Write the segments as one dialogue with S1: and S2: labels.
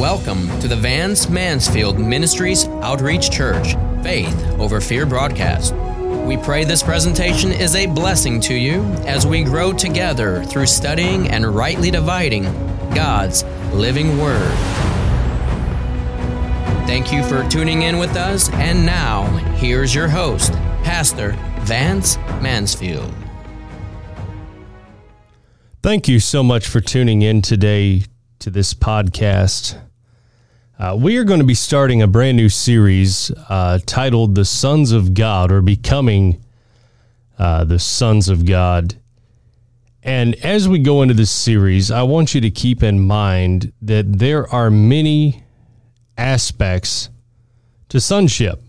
S1: Welcome to the Vance Mansfield Ministries Outreach Church Faith Over Fear broadcast. We pray this presentation is a blessing to you as we grow together through studying and rightly dividing God's living Word. Thank you for tuning in with us, and now here's your host, Pastor Vance Mansfield.
S2: Thank you so much for tuning in today to this podcast. Uh, we are going to be starting a brand new series uh, titled The Sons of God or Becoming uh, the Sons of God. And as we go into this series, I want you to keep in mind that there are many aspects to sonship.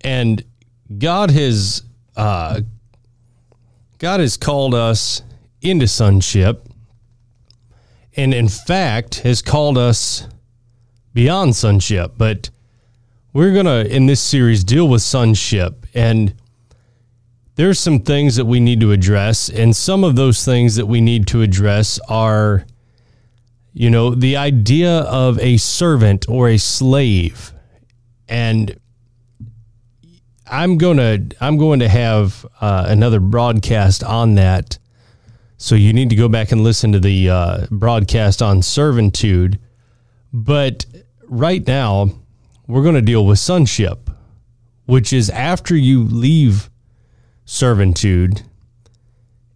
S2: And God has uh, God has called us into sonship, and in fact has called us beyond sonship. But we're gonna in this series deal with sonship, and there's some things that we need to address, and some of those things that we need to address are, you know, the idea of a servant or a slave, and I'm gonna I'm going to have uh, another broadcast on that. So you need to go back and listen to the uh, broadcast on servitude. But right now, we're going to deal with sonship, which is after you leave servitude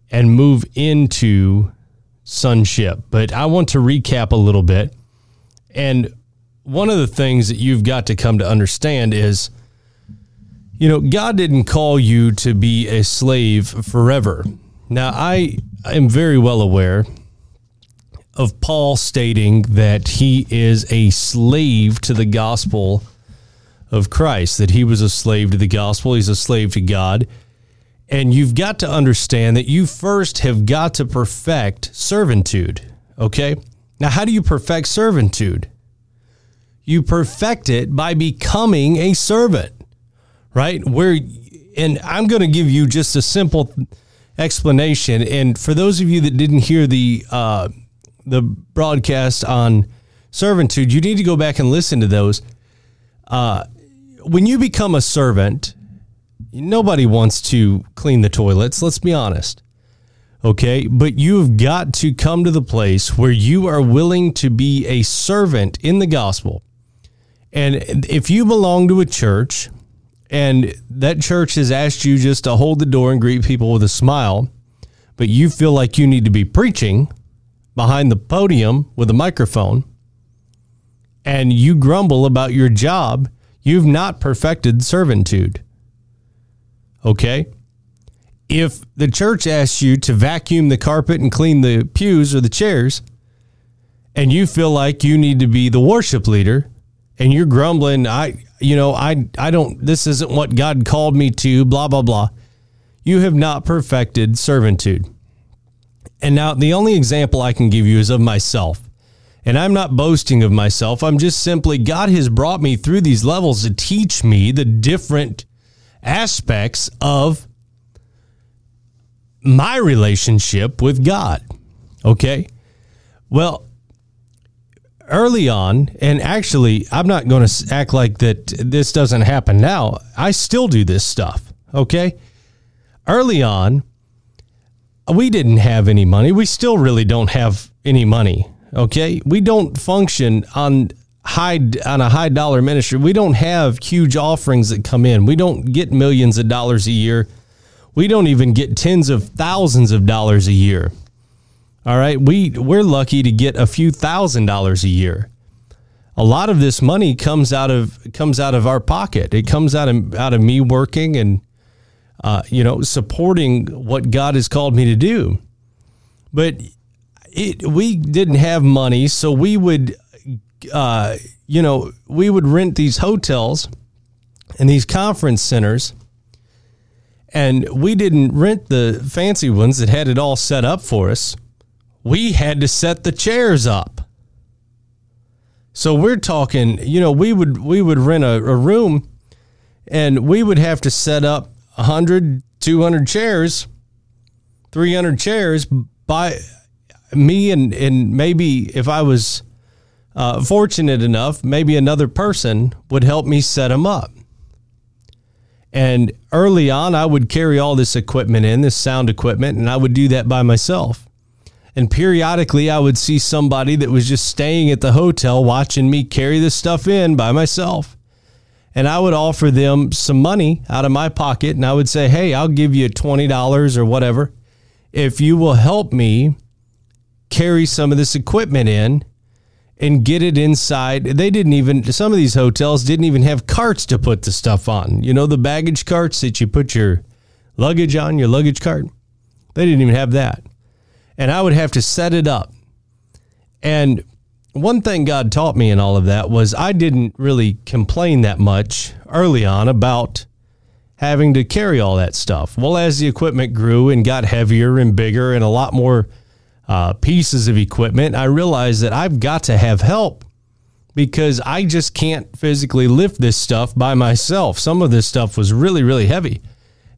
S2: and move into sonship. But I want to recap a little bit. And one of the things that you've got to come to understand is you know, God didn't call you to be a slave forever. Now, I am very well aware of Paul stating that he is a slave to the gospel of Christ, that he was a slave to the gospel, he's a slave to God. And you've got to understand that you first have got to perfect servitude. Okay. Now, how do you perfect servitude? You perfect it by becoming a servant right? Where, and I'm going to give you just a simple explanation. And for those of you that didn't hear the uh, the broadcast on servitude, you need to go back and listen to those. Uh, when you become a servant, nobody wants to clean the toilets. Let's be honest. Okay. But you've got to come to the place where you are willing to be a servant in the gospel. And if you belong to a church and that church has asked you just to hold the door and greet people with a smile, but you feel like you need to be preaching behind the podium with a microphone, and you grumble about your job, you've not perfected servitude. Okay? If the church asks you to vacuum the carpet and clean the pews or the chairs, and you feel like you need to be the worship leader, and you're grumbling, I you know, I I don't this isn't what God called me to, blah blah blah. You have not perfected servitude. And now the only example I can give you is of myself. And I'm not boasting of myself. I'm just simply God has brought me through these levels to teach me the different aspects of my relationship with God. Okay? Well, early on, and actually, I'm not going to act like that this doesn't happen now. I still do this stuff. Okay. Early on, we didn't have any money. We still really don't have any money. Okay. We don't function on high on a high dollar ministry. We don't have huge offerings that come in. We don't get millions of dollars a year. We don't even get tens of thousands of dollars a year. All right, we we're lucky to get a few thousand dollars a year. A lot of this money comes out of comes out of our pocket. It comes out of out of me working and uh, you know supporting what God has called me to do. But it we didn't have money, so we would uh, you know we would rent these hotels and these conference centers and we didn't rent the fancy ones that had it all set up for us we had to set the chairs up. So we're talking, you know, we would we would rent a, a room and we would have to set up 100, 200 chairs, 300 chairs by me and and maybe if I was uh, fortunate enough, maybe another person would help me set them up. And early on, I would carry all this equipment in, this sound equipment, and I would do that by myself. And periodically, I would see somebody that was just staying at the hotel watching me carry this stuff in by myself. And I would offer them some money out of my pocket, and I would say, Hey, I'll give you $20 or whatever if you will help me carry some of this equipment in and get it inside. They didn't even, some of these hotels didn't even have carts to put the stuff on. You know, the baggage carts that you put your luggage on, your luggage cart? They didn't even have that. And I would have to set it up. And one thing God taught me in all of that was I didn't really complain that much early on about having to carry all that stuff. Well, as the equipment grew and got heavier and bigger and a lot more uh, pieces of equipment, I realized that I've got to have help because I just can't physically lift this stuff by myself. Some of this stuff was really, really heavy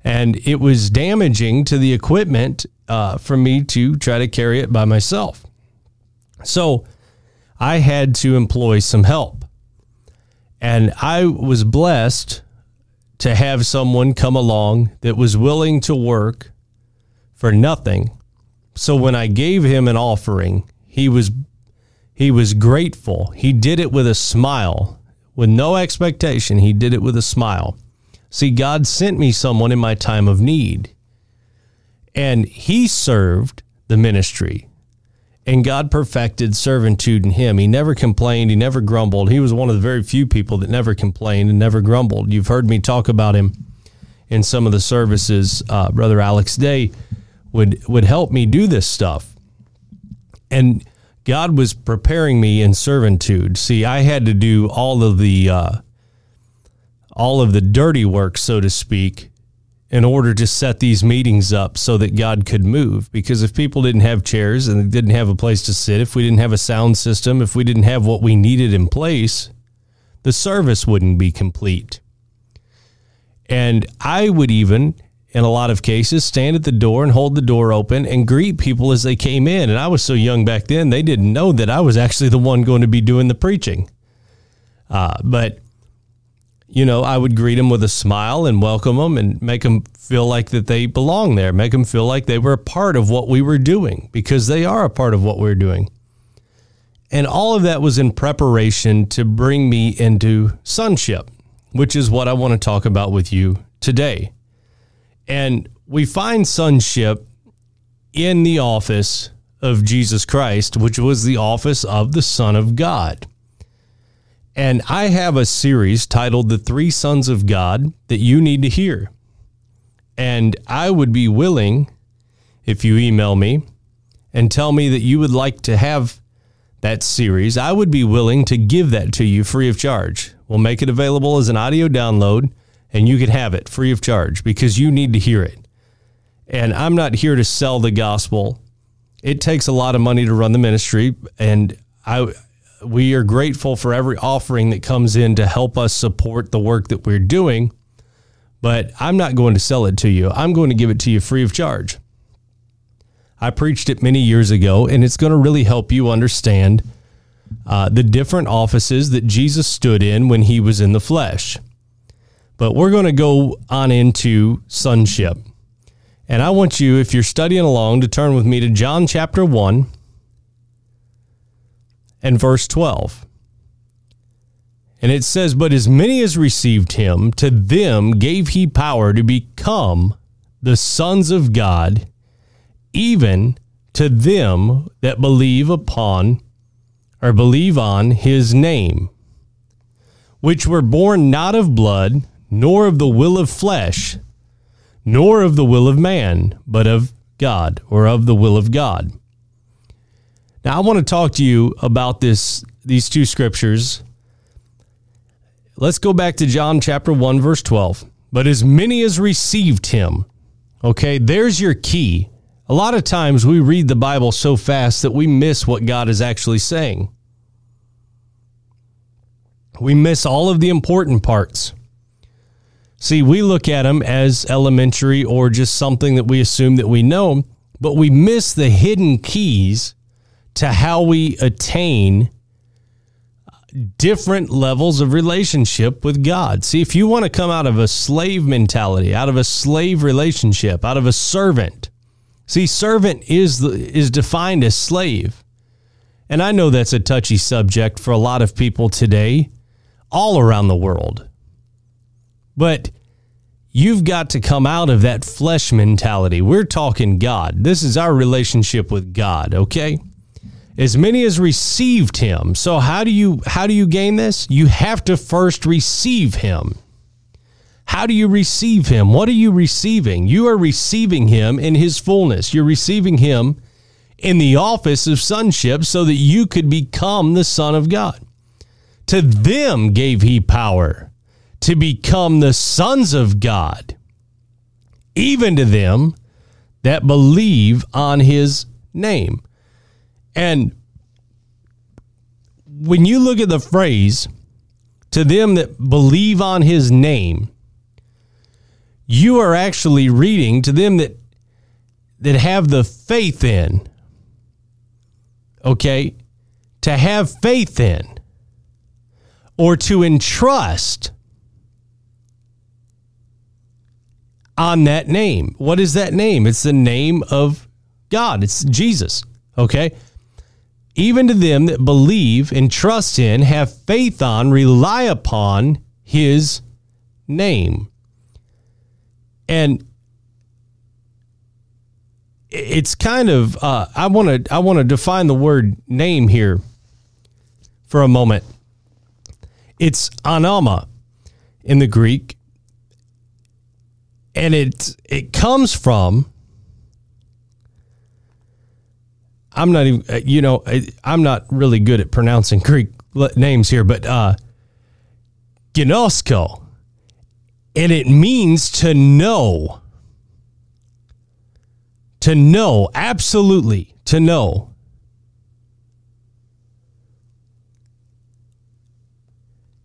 S2: and it was damaging to the equipment uh, for me to try to carry it by myself. So I had to employ some help. And I was blessed to have someone come along that was willing to work for nothing so when I gave him an offering, he was he was grateful. He did it with a smile, with no expectation. He did it with a smile. See, God sent me someone in my time of need. And he served the ministry. And God perfected servitude in him. He never complained. He never grumbled. He was one of the very few people that never complained and never grumbled. You've heard me talk about him in some of the services, uh, Brother Alex Day would would help me do this stuff. And God was preparing me in servitude. See, I had to do all of the uh, all of the dirty work, so to speak, in order to set these meetings up so that God could move. Because if people didn't have chairs and didn't have a place to sit, if we didn't have a sound system, if we didn't have what we needed in place, the service wouldn't be complete. And I would even in a lot of cases, stand at the door and hold the door open and greet people as they came in. And I was so young back then, they didn't know that I was actually the one going to be doing the preaching. Uh, but, you know, I would greet them with a smile and welcome them and make them feel like that they belong there, make them feel like they were a part of what we were doing because they are a part of what we're doing. And all of that was in preparation to bring me into sonship, which is what I want to talk about with you today. And we find sonship in the office of Jesus Christ, which was the office of the Son of God. And I have a series titled The Three Sons of God that you need to hear. And I would be willing, if you email me and tell me that you would like to have that series, I would be willing to give that to you free of charge. We'll make it available as an audio download and you can have it free of charge because you need to hear it. And I'm not here to sell the gospel. It takes a lot of money to run the ministry, and I we are grateful for every offering that comes in to help us support the work that we're doing. But I'm not going to sell it to you. I'm going to give it to you free of charge. I preached it many years ago, and it's going to really help you understand uh, the different offices that Jesus stood in when he was in the flesh. But we're going to go on into sonship. And I want you, if you're studying along, to turn with me to John chapter 1 and verse 12. And it says, But as many as received him, to them gave he power to become the sons of God, even to them that believe upon or believe on his name, which were born not of blood, nor of the will of flesh, nor of the will of man, but of God, or of the will of God. Now, I want to talk to you about this these two scriptures. Let's go back to John chapter 1 verse 12. But as many as received him. Okay, there's your key. A lot of times we read the Bible so fast that we miss what God is actually saying. We miss all of the important parts. See, we look at them as elementary or just something that we assume that we know, but we miss the hidden keys to how we attain different levels of relationship with God. See, if you want to come out of a slave mentality, out of a slave relationship, out of a servant, see, servant is the, is defined as slave. And I know that's a touchy subject for a lot of people today, all around the world. But you've got to come out of that flesh mentality. We're talking God. This is our relationship with God, okay? As many as received him. So how do you how do you gain this? You have to first receive him. How do you receive him? What are you receiving? You are receiving him in his fullness. You're receiving him in the office of sonship so that you could become the Son of God. To them gave he power to become the sons of God, even to them that believe on his name. And when you look at the phrase, to them that believe on his name, you are actually reading to them that that have the faith in okay, to have faith in or to entrust on that name. What is that name? It's the name of God, it's Jesus, okay? Even to them that believe and trust in, have faith on, rely upon his name. And it's kind of uh, I want to I want to define the word name here for a moment. It's anama in the Greek, and it it comes from. I'm not even uh, you know I'm not really good at pronouncing Greek names here, but uh, and it means to know to know, absolutely to know.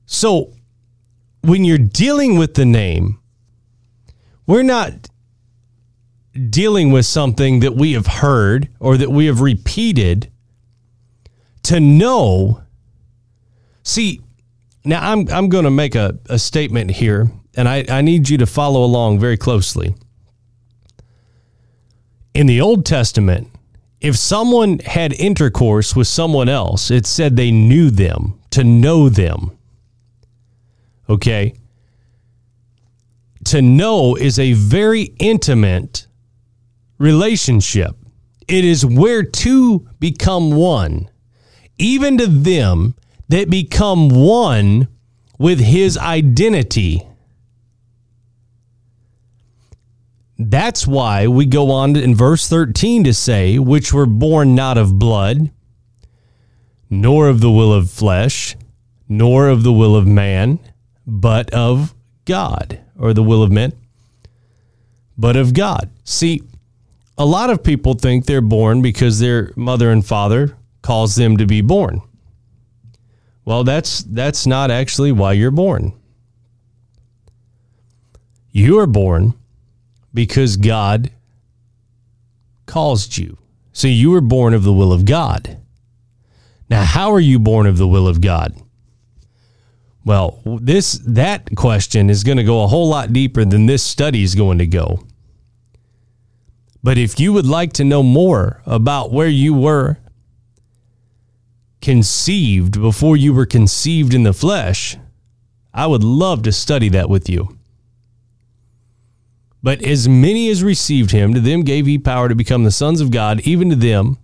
S2: So when you're dealing with the name, we're not dealing with something that we have heard or that we have repeated to know. See, now I'm, I'm going to make a, a statement here, and I, I need you to follow along very closely in the Old Testament, if someone had intercourse with someone else, it said they knew them, to know them. Okay? To know is a very intimate relationship. It is where two become one, even to them that become one with his identity. That's why we go on in verse 13 to say, which were born not of blood, nor of the will of flesh, nor of the will of man, but of God, or the will of men, but of God. See, a lot of people think they're born because their mother and father calls them to be born. Well, that's that's not actually why you're born. You are born because God caused you. So you were born of the will of God. Now, how are you born of the will of God? Well, this that question is going to go a whole lot deeper than this study is going to go. But if you would like to know more about where you were conceived before you were conceived in the flesh, I would love to study that with you. But as many as received him, to them gave he power to become the sons of God, even to them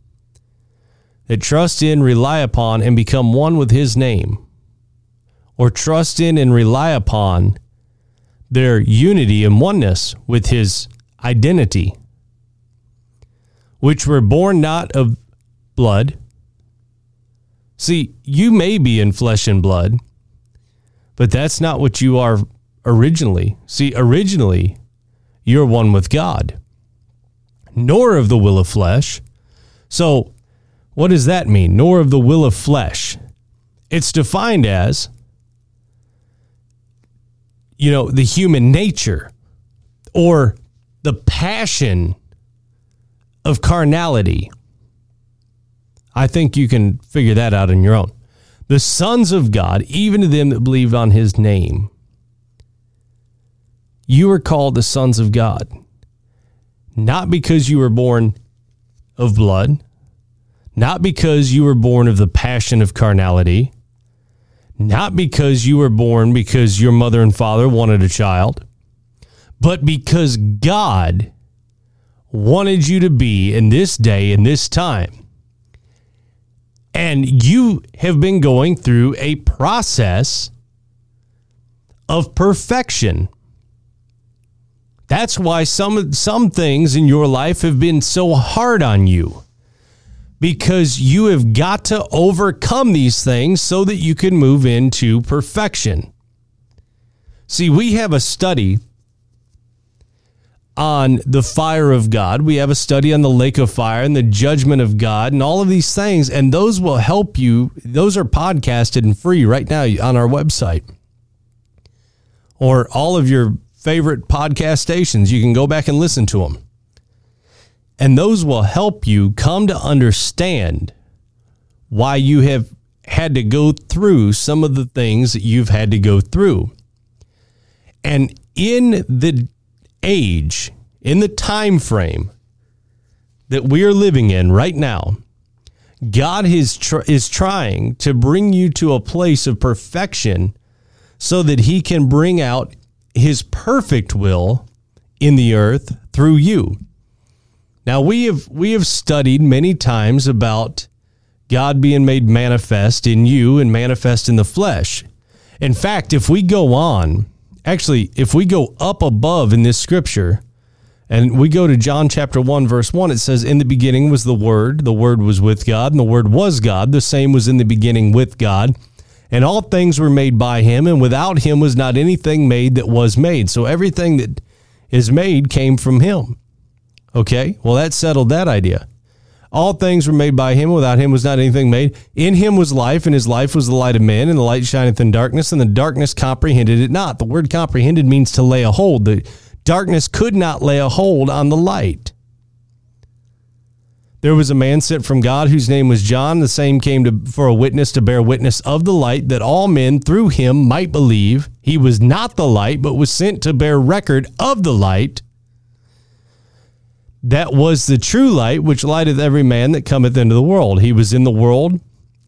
S2: that trust in, rely upon, and become one with his name, or trust in and rely upon their unity and oneness with his identity, which were born not of blood. See, you may be in flesh and blood, but that's not what you are originally. See, originally, you're one with God, nor of the will of flesh. So, what does that mean? Nor of the will of flesh. It's defined as, you know, the human nature or the passion of carnality. I think you can figure that out on your own. the sons of God, even to them that believe on his name. You are called the sons of God, not because you were born of blood, not because you were born of the passion of carnality, not because you were born because your mother and father wanted a child, but because God wanted you to be in this day, and this time. And you have been going through a process of perfection. That's why some some things in your life have been so hard on you. Because you have got to overcome these things so that you can move into perfection. See, we have a study on the fire of God. We have a study on the lake of fire and the judgment of God and all of these things. And those will help you. Those are podcasted and free right now on our website or all of your favorite podcast stations. You can go back and listen to them. And those will help you come to understand why you have had to go through some of the things that you've had to go through. And in the age, in the time frame that we are living in right now, God is tr- is trying to bring you to a place of perfection so that he can bring out his perfect will in the earth through you. Now we have we have studied many times about God being made manifest in you and manifest in the flesh. In fact, if we go on actually, if we go up above in this scripture and we go to John chapter 1, verse 1, it says, In the beginning was the Word, the Word was with God, and the Word was God. The same was in the beginning with God. And all things were made by him, and without him was not anything made that was made. So everything that is made came from him. Okay, well, that settled that idea. All things were made by him. Without him was not anything made. In him was life, and his life was the light of men, and the light shineth in darkness, and the darkness comprehended it not. The word comprehended means to lay a hold. The darkness could not lay a hold on the light. There was a man sent from God whose name was John. The same came to, for a witness to bear witness of the light, that all men through him might believe. He was not the light, but was sent to bear record of the light that was the true light which lighteth every man that cometh into the world. He was in the world.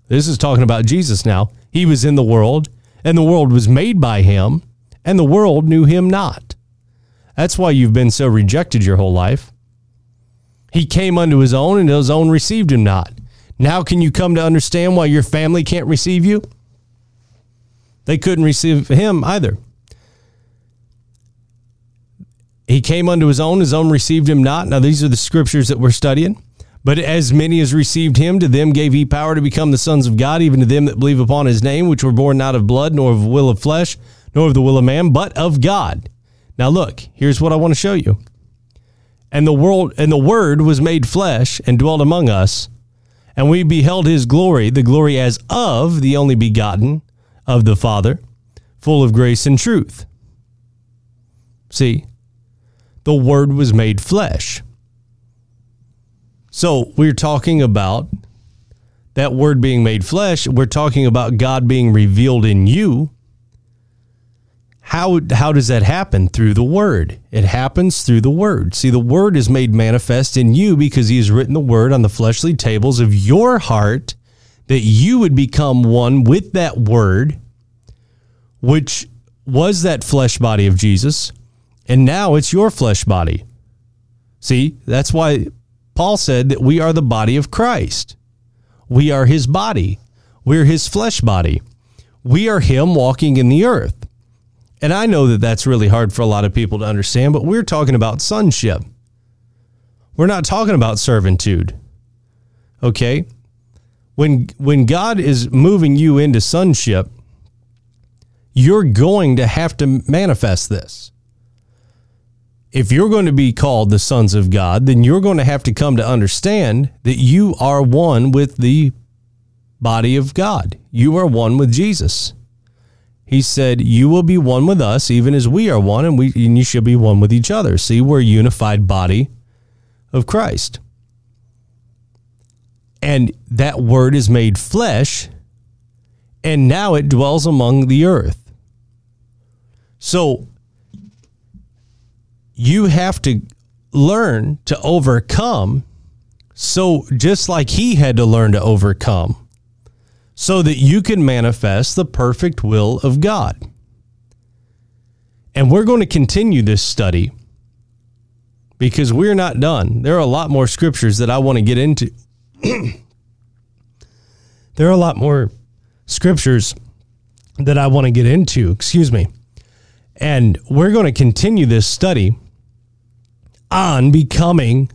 S2: This is talking about Jesus now. He was in the world, and the world was made by him, and the world knew him not. That's why you've been so rejected your whole life. He came unto his own, and his own received him not. Now, can you come to understand why your family can't receive you? They couldn't receive him either. He came unto his own, his own received him not. Now, these are the scriptures that we're studying. But as many as received him, to them gave he power to become the sons of God, even to them that believe upon his name, which were born not of blood, nor of will of flesh, nor of the will of man, but of God. Now look, here's what I want to show you. And the world and the word was made flesh and dwelt among us, and we beheld his glory, the glory as of the only begotten of the Father, full of grace and truth. See, the Word was made flesh. So we're talking about that Word being made flesh. We're talking about God being revealed in you. How, how does that happen? Through the Word. It happens through the Word. See, the Word is made manifest in you because He has written the Word on the fleshly tables of your heart that you would become one with that Word, which was that flesh body of Jesus and now it's your flesh body. See, that's why Paul said that we are the body of Christ. We are his body. We're his flesh body. We are him walking in the earth. And I know that that's really hard for a lot of people to understand, but we're talking about sonship. We're not talking about servitude. Okay? When when God is moving you into sonship, you're going to have to manifest this if you're going to be called the sons of God, then you're going to have to come to understand that you are one with the body of God. You are one with Jesus. He said, You will be one with us, even as we are one, and, we, and you shall be one with each other. See, we're a unified body of Christ. And that word is made flesh, and now it dwells among the earth. So you have to learn to overcome. So just like he had to learn to overcome, so that you can manifest the perfect will of God. And we're going to continue this study because we're not done. There are a lot more scriptures that I want to get into. there are a lot more scriptures that I want to get into, excuse me. And we're going to continue this study on becoming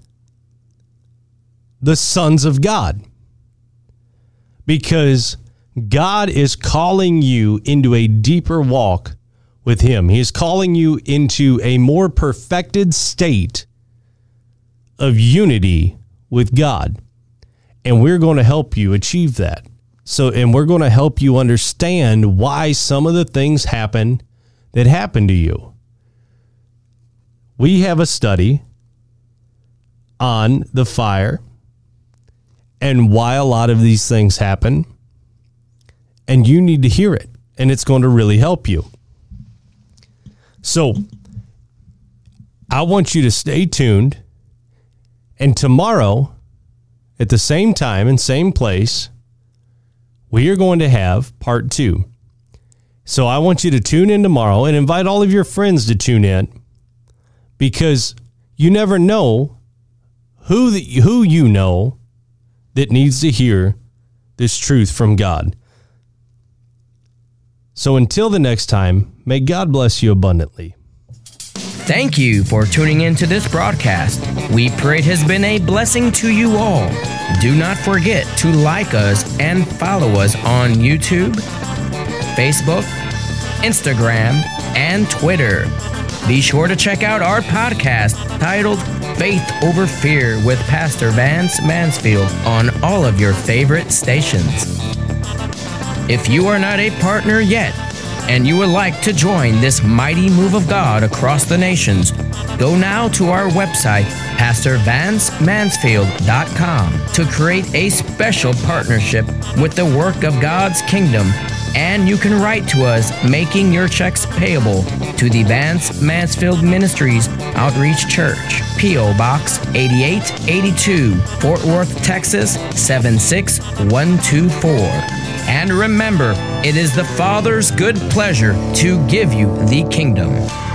S2: the sons of God. Because God is calling you into a deeper walk with Him. He is calling you into a more perfected state of unity with God. And we're going to help you achieve that. So, and we're going to help you understand why some of the things happen that happen to you. We have a study on the fire and why a lot of these things happen. And you need to hear it, and it's going to really help you. So, I want you to stay tuned. And tomorrow, at the same time and same place, we are going to have part two. So I want you to tune in tomorrow and invite all of your friends to tune in because you never know who who you know that needs to hear this truth from God. So until the next time, may God bless you abundantly.
S1: Thank you for tuning in to this broadcast. We pray it has been a blessing to you all. Do not forget to like us and follow us on YouTube, Facebook, Instagram, and Twitter. Be sure to check out our podcast titled Faith Over Fear with Pastor Vance Mansfield on all of your favorite stations. If you are not a partner yet, and you would like to join this mighty move of God across the nations, go now to our website, PastorVanceMansfield.com, to create a special partnership with the work of God's kingdom. And you can write to us making your checks payable to the Vance Mansfield Ministries Outreach Church, P.O. Box 8882, Fort Worth, Texas 76124. And remember, it is the Father's good pleasure to give you the kingdom.